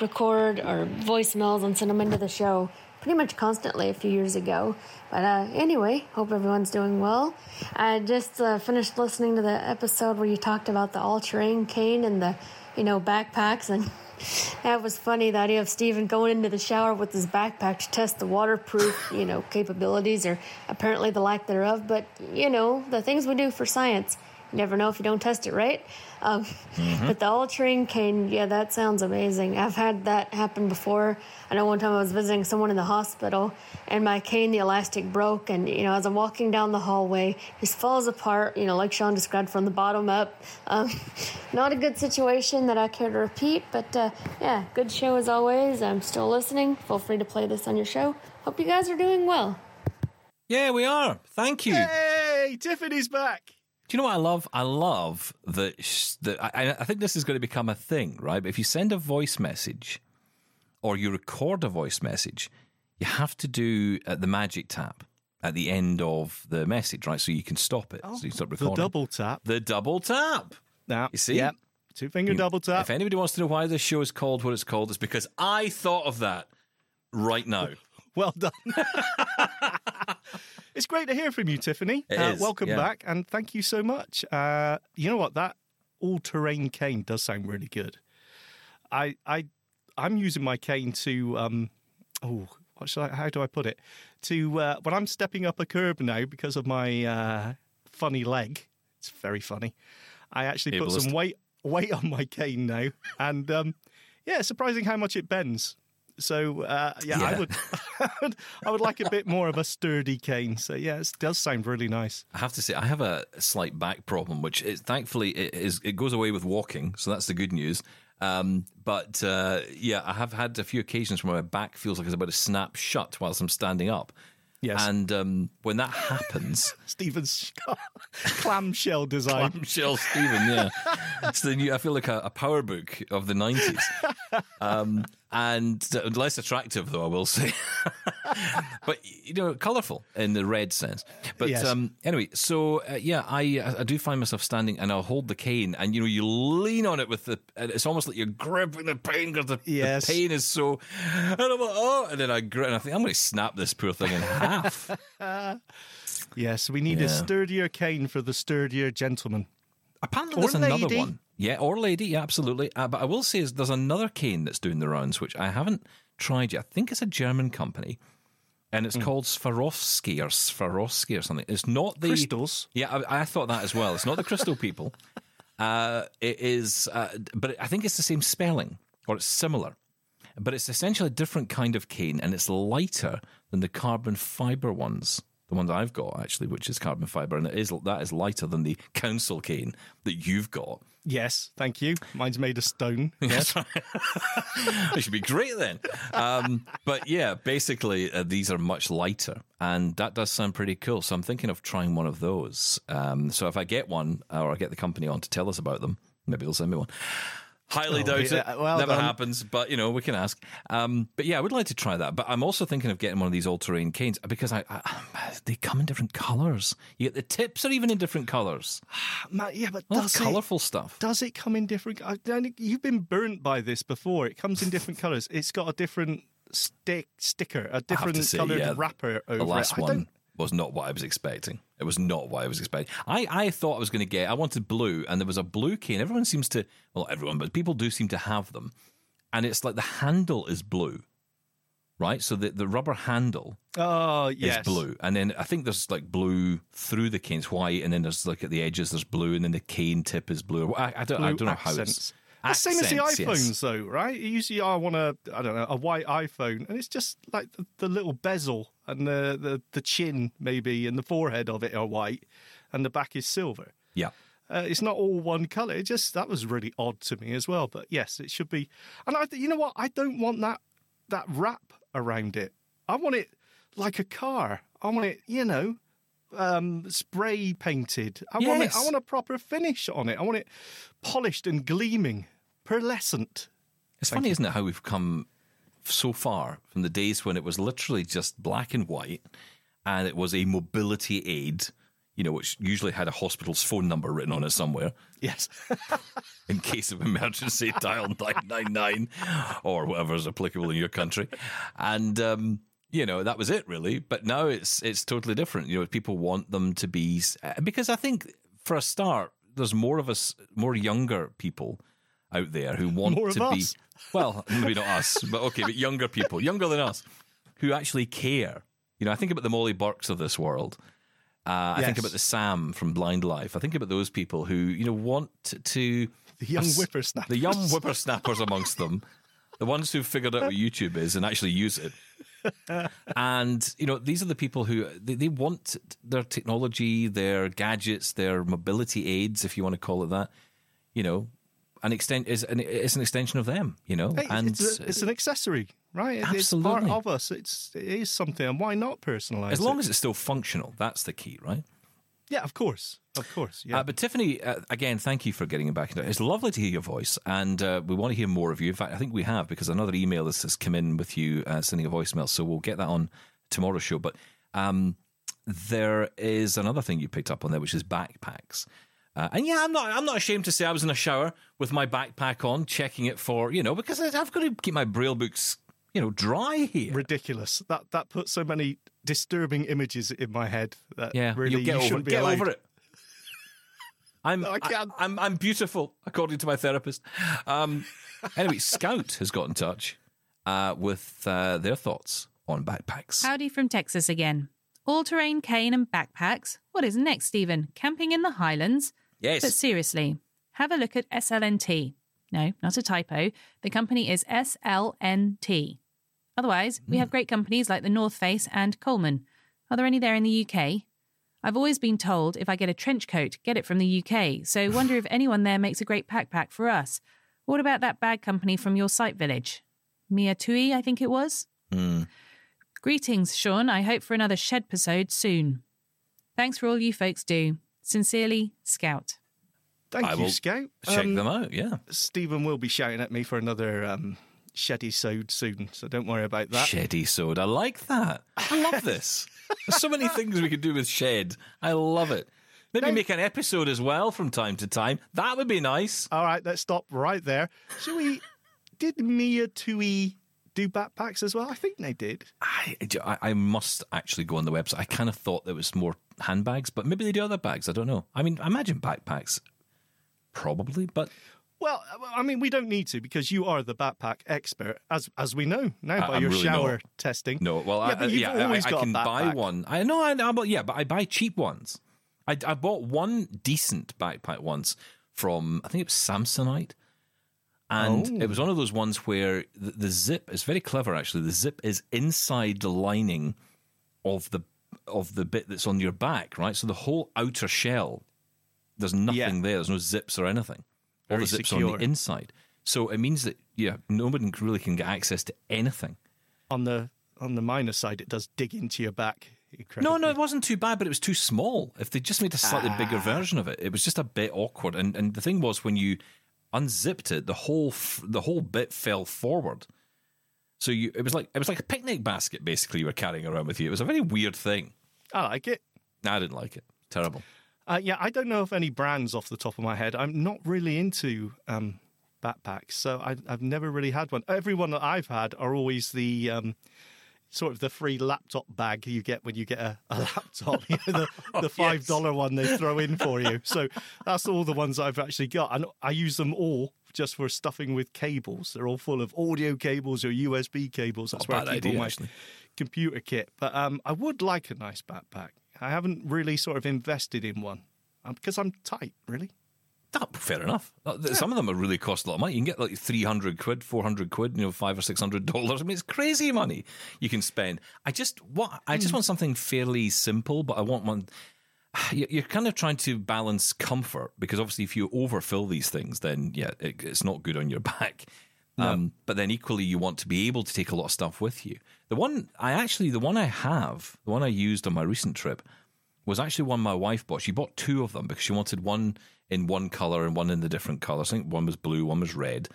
record or voicemails and send them into the show pretty much constantly a few years ago. But uh, anyway, hope everyone's doing well. I just uh, finished listening to the episode where you talked about the all-terrain cane and the, you know, backpacks and. *laughs* That was funny. The idea of Steven going into the shower with his backpack to test the waterproof, *laughs* you know, capabilities or apparently the lack thereof. But you know, the things we do for science, you never know if you don't test it, right? Um, But the all-terrain cane, yeah, that sounds amazing. I've had that happen before. I know one time I was visiting someone in the hospital, and my cane, the elastic broke, and you know, as I'm walking down the hallway, just falls apart. You know, like Shaun described from the bottom up. Um, *laughs* not a good situation that I care to repeat, but uh, yeah, good show as always. I'm still listening. Feel free to play this on your show. Hope you guys are doing well. Yeah, we are. Thank you. Hey, Tiffany's back. Do you know what I love? I love that. sh- that I, I think this is going to become a thing, right? But if you send a voice message or you record a voice message, you have to do uh, the magic tap at the end of the message, right? So you can stop it. so you stop recording. The double tap. The double tap. Now, You see? Yep. Two finger double tap. If anybody wants to know why this show is called what it's called, it's because I thought of that right now. Well done. *laughs* it's great to hear from you, Tiffany. Uh, welcome yeah. back, and thank you so much. Uh, you know what? That all-terrain cane does sound really good. I, I, I'm using my cane to. Um, oh, what should I? How do I put it? To uh, when I'm stepping up a curb now because of my uh, funny leg. It's very funny. I actually put some weight weight on my cane now, and um, yeah, surprising how much it bends. So uh, yeah, *laughs* I would, I would like a bit more of a sturdy cane. So yeah, it does sound really nice. I have to say, I have a slight back problem, which is thankfully it is it goes away with walking, so that's the good news. Um, but uh, yeah, I have had a few occasions where my back feels like it's about to snap shut whilst I'm standing up. Yes. and um, when that happens, *laughs* Steven's clamshell design. clamshell Steven, yeah, *laughs* it's the new. I feel like a, a power book of the nineties, um, and uh, less attractive though I will say, *laughs* but you know, colourful in the red sense. But Yes. um, anyway, so uh, yeah, I I do find myself standing and I'll hold the cane, and you know, you lean on it with the. And it's almost like you're gripping the pain because the, the pain is so. And I'm like, oh, and then I grip, and I think I'm going to snap this poor thing in half. *laughs* Yes, we need a sturdier cane for the sturdier gentleman. Apparently, Or there's another one. Yeah, or lady. Yeah, absolutely. Uh, but I will say is there's another cane that's doing the rounds, which I haven't tried yet. I think it's a German company, and it's called Swarovski or Swarovski or something. It's not the Crystals. Yeah, I, I thought that as well. It's not the crystal people. *laughs* Uh, it is, uh, but I think it's the same spelling or it's similar. But it's essentially a different kind of cane, and it's lighter than the carbon fiber ones. The ones I've got actually, which is carbon fiber, and it is that is lighter than the council cane that you've got. Yes, thank you. Mine's made of stone. *laughs* Yes. it *laughs* should be great then. Um, but yeah, basically, uh, these are much lighter, and that does sound pretty cool. So I'm thinking of trying one of those. Um, so if I get one, or I get the company on to tell us about them, maybe they'll send me one. Highly Oh, doubt yeah, it. well Never done. happens, but you know we can ask. Um, but yeah, I would like to try that. But I'm also thinking of getting one of these all-terrain canes because I, I *sighs* they come in different colours. You get the tips are even in different colours. *sighs* Yeah, but does colourful stuff. does it come in different? You've been burnt by this before. It comes in different *laughs* colours. It's got a different stick sticker, a different say, coloured yeah, wrapper over the last it. One was not what I was expecting. It was not what I was expecting. I, I thought I was going to get. I wanted blue, and there was a blue cane. Everyone seems to, well, everyone, but people do seem to have them, and it's like the handle is blue, right? So the the rubber handle Oh is blue, and then I think there's like blue through the cane's white, and then there's like at the edges there's blue, and then the cane tip is blue. I, I don't I don't know how accents. it's. The same as the Accents, yes. iPhones, though, right? Usually, I want a, I don't know, a white iPhone, and it's just like the, the little bezel and the, the the chin, maybe, and the forehead of it are white, and the back is silver. Yeah. Uh, it's not all one color. It just that was really odd to me as well. But yes, it should be. And I, you know what? I don't want that that wrap around it. I want it like a car. I want it, you know, um, spray painted. I want it. I want a proper finish on it. I want it polished and gleaming, pearlescent. It's funny, isn't it, how we've come so far from the days when it was literally just black and white and it was a mobility aid, you know, which usually had a hospital's phone number written on it somewhere. Yes. *laughs* In case of emergency, *laughs* dial 999 or whatever's applicable in your country. And, um, you know, that was it really. But now it's it's totally different. You know, people want them to be, uh, because I think for a start, there's more of us, more younger people out there who want More to be. Well, *laughs* maybe not us, but okay, but younger people, younger than us, who actually care. You know, I think about the Molly Burkes of this world. Uh, I think about the Sam from Blind Life. I think about those people who, you know, want to. The young us- whippersnappers. The young whippersnappers amongst them. The ones who've figured out what YouTube is and actually use it. and, you know, these are the people who they, they want their technology, their gadgets, their mobility aids, if you want to call it that, you know, an extent is an, it's an extension of them, you know. Hey, and it's, a, it's an accessory, right? It- It's Absolutely. part of us. It's it is something, and why not personalize? as long it? as it's still functional, that's the key, right? Yeah, of course, of course. Yeah, Uh, but Tiffany, uh, again, thank you for getting back. into it. It's lovely to hear your voice, and uh, we want to hear more of you. In fact, I think we have because another email has, has come in with you uh, sending a voicemail, so we'll get that on tomorrow's show. But um, there is another thing you picked up on there, which is backpacks. Uh, and yeah, I'm not. I'm not ashamed to say I was in a shower with my backpack on, checking it for you know because I've got to keep my braille books you know dry here. ridiculous. That that puts so many disturbing images in my head that Yeah, really you'll get you shouldn't it. be Get allowed. over it. *laughs* I'm, I can't. I, am I'm beautiful, according to my therapist. Um, anyway, Scout has got in touch uh, with uh, their thoughts on backpacks. Howdy from Texas again. All terrain cane and backpacks. What is next, Steven? Camping in the Highlands? Yes, But seriously, have a look at SLNT. No, not a typo. The company is SLNT. Otherwise, we have great companies like the North Face and Coleman. Are there any there in the UK? I've always been told if I get a trench coat, get it from the UK, so wonder if anyone there makes a great backpack for us. What about that bag company from your site village? Mia Tui, I think it was? Hmm. Greetings, Shaun. I hope for another shed episode soon. Thanks for all you folks do. Sincerely, Scout. Thank I you, will Scout. check Um, them out. Yeah, Steven will be shouting at me for another um, sheddy sode soon, so don't worry about that. sheddy soda. I like that. I love *laughs* this. There's so many things we could do with shed. I love it. Maybe Now- make an episode as well from time to time. That would be nice. All right, let's stop right there. Shall we? Did Mia Tui do backpacks as well? I think they did. I, I I must actually go on the website. I kind of thought there was more handbags, but maybe they do other bags. I don't know. I mean, I imagine backpacks, probably, but Well, uh, I mean, we don't need to because you are the backpack expert, as as we know now I- by I'm your really shower not. testing. no. Well, yeah, I, but you've yeah, I, always I got a can buy one. I know, I but yeah, but I buy cheap ones. I, I bought one decent backpack once from I think it was Samsonite. And Oh. it was oh. one of those ones where the, the zip is very clever. Actually, the zip is inside the lining of the of the bit that's on your back, right? So the whole outer shell, there's nothing Yeah. there. There's no zips or anything. All Very the zips are on the inside. So it means that yeah, nobody really can get access to anything. On the on the minor side, it does dig into your back. No, incredibly. no, it wasn't too bad, but it was too small. If they just made a slightly bigger Ah. version of it, it was just a bit awkward. And and the thing was, when you unzipped it, the whole f- the whole bit fell forward. So you, it was like it was like a picnic basket basically you were carrying around with you. It was a very weird thing. I like it. I didn't like it. Terrible. Uh, yeah, I don't know of any brands off the top of my head. I'm not really into um, backpacks, so I, I've never really had one. Every one that I've had are always the um, sort of the free laptop bag you get when you get a, a *laughs* laptop, you know, the, *laughs* the five dollar one they throw in for you. *laughs* So that's all the ones I've actually got, and I use them all just for stuffing with cables. They're all full of audio cables or USB cables. That's Not where I keep all idea, my actually. computer kit. But um, I would like a nice backpack. I haven't really sort of invested in one um, because I'm tight, really. That, fair enough. Th- Some of them are really cost a lot of money. You can get like three hundred quid, four hundred quid, you know, five or six hundred dollars. I mean, it's crazy money you can spend. I just what I just want something fairly simple, but I want one. *sighs* you- You're kind of trying to balance comfort because obviously, if you overfill these things, then yeah, it, it's not good on your *laughs* back. Um, but then equally, you want to be able to take a lot of stuff with you. The one I actually, the one I have, the one I used on my recent trip, was actually one my wife bought. She bought two of them because she wanted one in one color and one in the different colors. I think one was blue, one was red.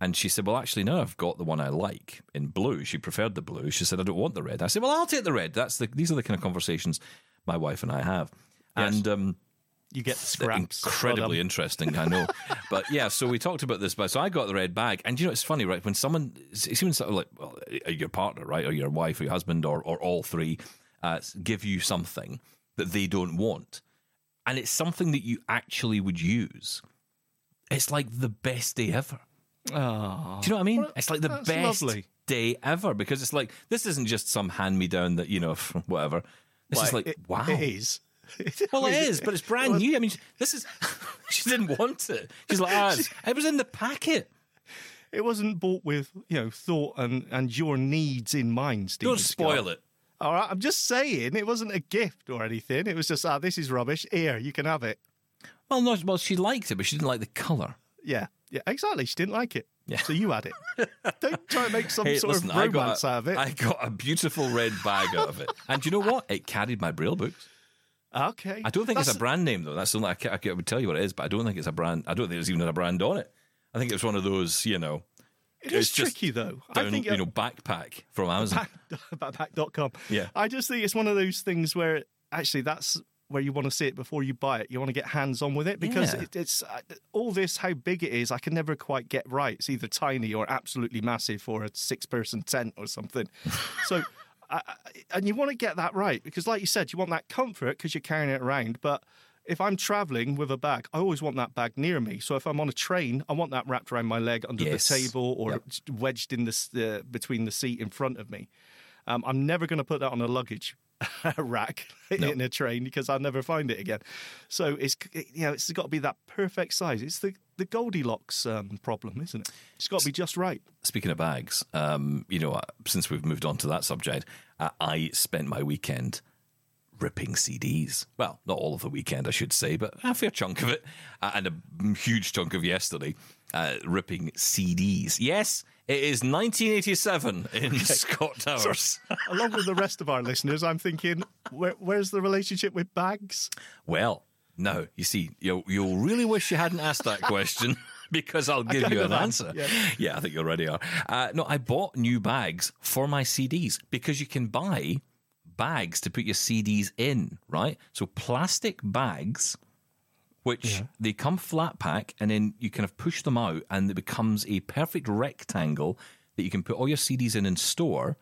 And she said, Well, actually, no, I've got the one I like in blue. She preferred the blue. She said, I don't want the red. I said, Well, I'll take the red. That's the, these are the kind of conversations my wife and I have. And um, You get scraps. incredibly interesting, I know. *laughs* but yeah, so we talked about this, but so I got the red bag, and you know it's funny, right? When someone, it's even sort of like well, uh, your partner, right, or your wife, or your husband, or or all three, uh, give you something that they don't want, and it's something that you actually would use. It's like the best day ever. Oh, Do you know what I mean? It's like the best lovely. day ever because it's like this isn't just some hand me down that you know *laughs* whatever. This is Like, like it- wow. It is. *laughs* Well, it is, but it's brand new. I mean, this is. *laughs* she didn't want it. She's like, ah, it was in the packet. It wasn't bought with you know thought and and your needs in mind. Steve Don't spoil it. All right, I'm just saying it wasn't a gift or anything. It was just ah, this is rubbish. Here, you can have it. Well, no, well, she liked it, but she didn't like the color. Yeah, yeah, exactly. She didn't like it. Yeah. So you had it. Don't try and make some Hey, sort listen, of I romance a, out of it. I got a beautiful red bag out of it, and do you know what? It carried my braille books. Okay. I don't think it's a brand name though. That's the only I, ca- I would tell you what it is, but I don't think it's a brand. I don't think there's even a brand on it. I think it's one of those, you know, It is tricky though. down, I think uh, you know backpack from Amazon. back, *laughs* backpack.com. Yeah. I just think it's one of those things where actually that's where you want to see it before you buy it. You want to get hands on with it because Yeah. it, it's uh, all this how big it is. I can never quite get right. It's either tiny or absolutely massive for a six person tent or something. *laughs* so. I- and you want to get that right because, like you said, you want that comfort because you're carrying it around. But if I'm traveling with a bag, I always want that bag near me. So if I'm on a train, I want that wrapped around my leg under Yes. the table or Yep. wedged in the uh, between the seat in front of me. Um, I'm never going to put that on a luggage *laughs* rack in a train because I'll never find it again. So it's you know it's got to be that perfect size. It's the the Goldilocks um, problem, isn't it? It's got to be just right. Speaking of bags, um, you know, uh, since we've moved on to that subject, uh, I spent my weekend ripping CDs. Well, not all of the weekend, I should say, but a fair chunk of it, uh, and a huge chunk of yesterday, uh, ripping CDs. Yes, it is 1987 in *laughs* Scott Towers. *laughs* Along with the rest of our listeners, I'm thinking, where, where's the relationship with bags? Well, no, you see, you'll, you'll really wish you hadn't asked that question *laughs* because I'll give you an answer. yeah. I think you already are. Uh, no, I bought new bags for my CDs because you can buy bags to put your CDs in, right? So plastic bags, which they come flat pack, and then you kind of push them out, and it becomes a perfect rectangle that you can put all your CDs in and store.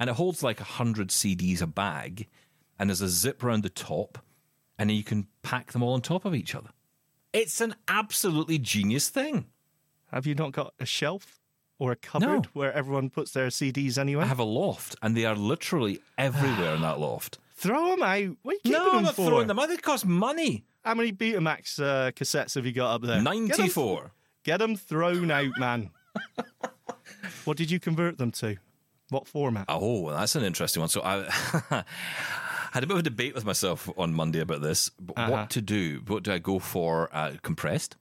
And it holds like 100 CDs a bag, and there's a zip around the top, and then you can pack them all on top of each other. It's an absolutely genius thing. Have you not got a shelf or a cupboard No. where everyone puts their CDs anyway? I have a loft, and they are literally everywhere in that *sighs* loft. Throw them out. What are you keeping No, I'm not for? throwing them out. They cost money. How many Betamax uh, cassettes have you got up there? Get 'em- 94. Get them thrown out, man. *laughs* what did you convert them to? What format? Oh, that's an interesting one. So I *laughs* had a bit of a debate with myself on Monday about this. But Uh-huh. What to do? What do I go for? Uh, compressed?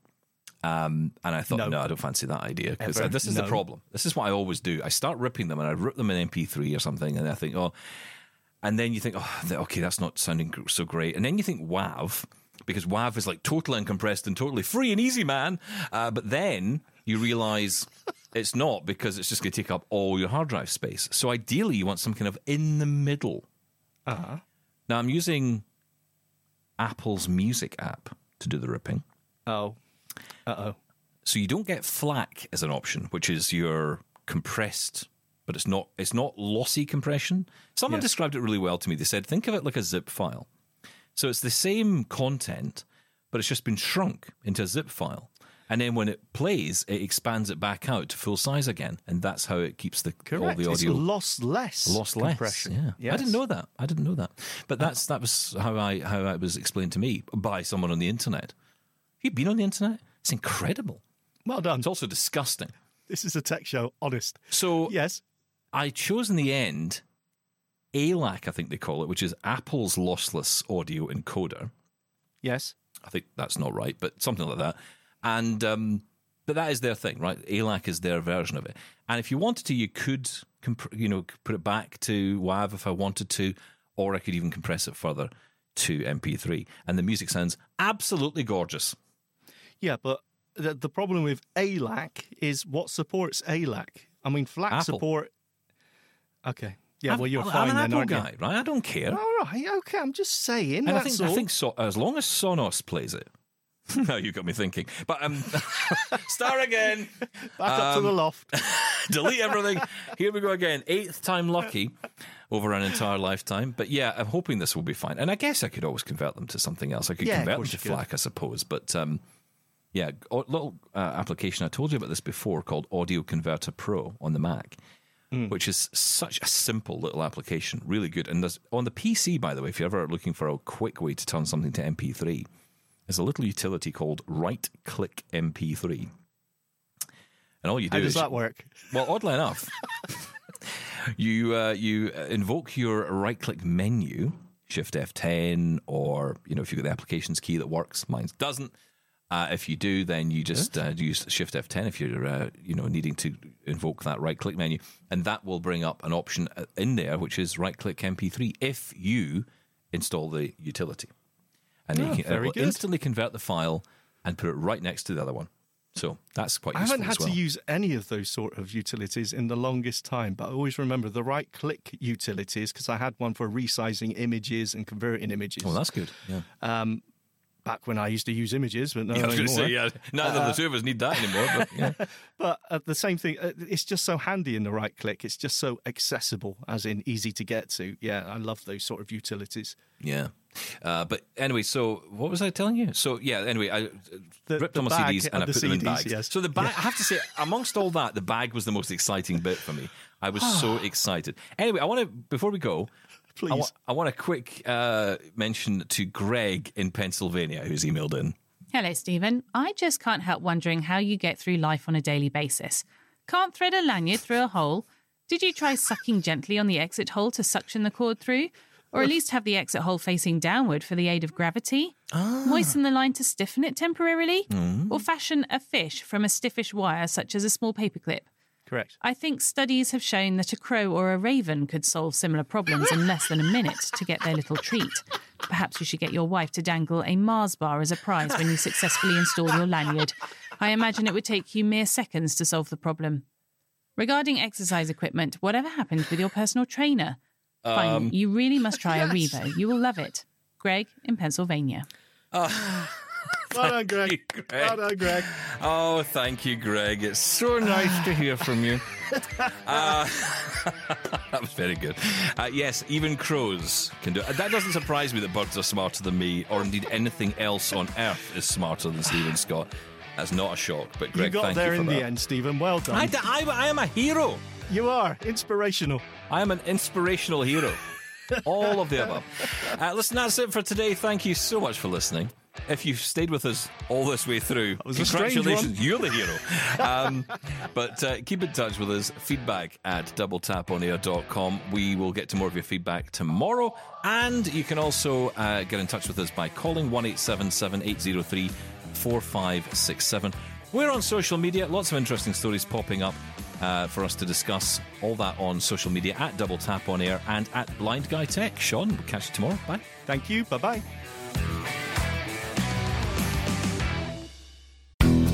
Um, and I thought, no. No. I don't fancy that idea because this is the problem. This is what I always do. I start ripping them and I rip them in MP3 or something, and I think, oh, and then you think, oh, okay, that's not sounding so great. And then you think WAV, because WAV is like totally uncompressed and totally free and easy, man. Uh, but then you realize it's not because it's just going to take up all your hard drive space. So ideally, you want some kind of in the middle. Uh-huh. Now, I'm using Apple's music app to do the ripping. Oh. Uh oh. So you don't get FLAC as an option, which is your compressed, but it's not it's not lossy compression. Someone Yes. described it really well to me. They said, think of it like a zip file. So it's the same content, but it's just been shrunk into a zip file. And then when it plays, it expands it back out to full size again, and that's how it keeps the all Correct. the It's audio lost less. lossless. compression. Yeah, I didn't know that. I didn't know that. But that's that was how I how it was explained to me by someone on the internet. Have you been on the internet? It's incredible. Well done. It's also disgusting. This is a tech show, honest. So Yes. I chose in the end ALAC, I think they call it, which is Apple's lossless audio encoder. Yes. I think that's not right, but something like that. And um, but that is their thing, right? ALAC is their version of it. And if you wanted to, you could, comp- you know, put it back to WAV if I wanted to, or I could even compress it further to MP3. And the music sounds absolutely gorgeous. Yeah, but the, the problem with ALAC is what supports ALAC. I mean, FLAC Apple. support. Okay. Yeah, I'm- well, you're I'm, fine I'm an then, Apple guy, right? I don't care. you? All right. Okay. I'm just saying. And I think, I think so, as long as Sonos plays it. *laughs* now you got me thinking. But um, *laughs* start again. *laughs* Back up to um, the loft. delete everything. Here we go again. Eighth time lucky over an entire lifetime. But yeah, I'm hoping this will be fine. And I guess I could always convert them to something else. I could Yeah, convert them to you. FLAC, I suppose. But um, yeah, a little uh, application. I told you about this before called Audio Converter Pro on the Mac. Hmm. Which is such a simple little application, really good. And there's on the PC, by the way, if you're ever looking for a quick way to turn something to MP3, there's a little utility called Right Click MP3. And all you do How is does that work? well, oddly enough, *laughs* you uh, you invoke your right click menu, Shift F10, or you know if you've got the applications key that works, mine doesn't. Uh, if you do, then you just uh, use Shift F10 if you're uh, you know needing to invoke that right click menu, and that will bring up an option uh, in there which is right click MP3 if you install the utility. and Oh, you can, it will good. instantly convert the file and put it right next to the other one. So that's quite useful. I haven't had well. to use any of those sort of utilities in the longest time, but I always remember the right click utilities because I had one for resizing images and converting images. oh, that's good. Yeah. Back when I used to use images, but no I was going to anymore. say, yeah, neither of the two of us need that anymore. But yeah. *laughs* But uh, the same thing, uh, it's just so handy in the right click. It's just so accessible, as in easy to get to. Yeah, I love those sort of utilities. Yeah. Uh, but anyway, so what was I telling you? So yeah, anyway, I uh, The- ripped the all my CDs and I the put them in CDs, bags. yes. So the bag, I have to say, amongst all that, the bag was the most exciting bit for me. I was so *sighs* excited. Anyway, I want to before we go. I Please. wa- I want a quick uh, mention to Greg in Pennsylvania who's emailed in. Hello, Steven. I just can't help wondering how you get through life on a daily basis. Can't thread a lanyard through a hole? Did you try sucking gently on the exit hole to suction the cord through? Or at least have the exit hole facing downward for the aid of gravity? Moisten the line to stiffen it temporarily? Or fashion a fish from a stiffish wire such as a small paperclip? Correct. I think studies have shown that a crow or a raven could solve similar problems in less than a minute to get their little treat. Perhaps you should get your wife to dangle a Mars bar as a prize when you successfully install your lanyard. I imagine it would take you mere seconds to solve the problem. Regarding exercise equipment, whatever happened with your personal trainer? Fine, um, you really must try a *laughs* Revo. You will love it. Greg in Pennsylvania. Ah, Well done, Greg. Greg. Well done, Greg. Oh, thank you, Greg. It's so nice to hear from you. *laughs* Uh, *laughs* that was very good. Uh, yes, even crows can do it. That doesn't surprise me that birds are smarter than me, or indeed anything else on earth is smarter than Steven Scott. That's not a shock, but Greg, you got thank there you in that. the end, Steven. Well done. I, I- I am a hero. you are inspirational. I am an inspirational hero. All of the above. *laughs* Uh, listen, that's it for today. Thank you so much for listening. If you've stayed with us all this way through, congratulations, you're the hero. *laughs* Um, but uh, keep in touch with us. Feedback at doubletaponair.com. We will get to more of your feedback tomorrow. And you can also uh, get in touch with us by calling 1 803 4567. We're on social media, lots of interesting stories popping up uh, for us to discuss. All that on social media at Double Tap On Air and at Blind Guy Tech. Shaun, we'll catch you tomorrow. Bye. Thank you. Bye bye.